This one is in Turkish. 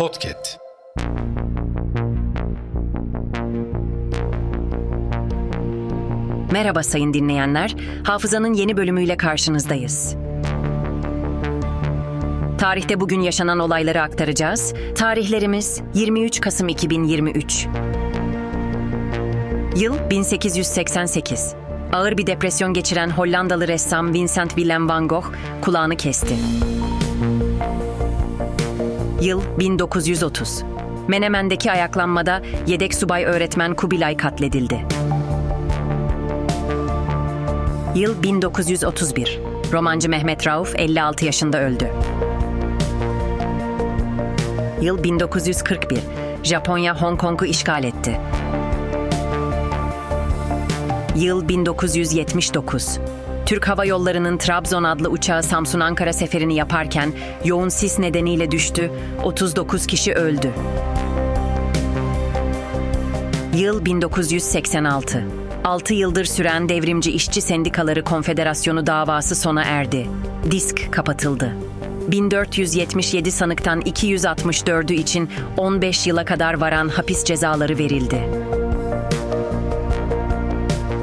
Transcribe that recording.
Podcast. Merhaba sayın dinleyenler. Hafızanın yeni bölümüyle karşınızdayız. Tarihte bugün yaşanan olayları aktaracağız. Tarihlerimiz 23 Kasım 2023. Yıl 1888. Ağır bir depresyon geçiren Hollandalı ressam Vincent Willem van Gogh kulağını kesti. Yıl 1930. Menemen'deki ayaklanmada yedek subay öğretmen Kubilay katledildi. Yıl 1931. Romancı Mehmet Rauf 56 yaşında öldü. Yıl 1941. Japonya Hong Kong'u işgal etti. Yıl 1979. Türk Hava Yolları'nın Trabzon adlı uçağı Samsun-Ankara seferini yaparken yoğun sis nedeniyle düştü, 39 kişi öldü. Yıl 1986. 6 yıldır süren Devrimci İşçi Sendikaları Konfederasyonu davası sona erdi. Disk kapatıldı. 1477 sanıktan 264'ü için 15 yıla kadar varan hapis cezaları verildi.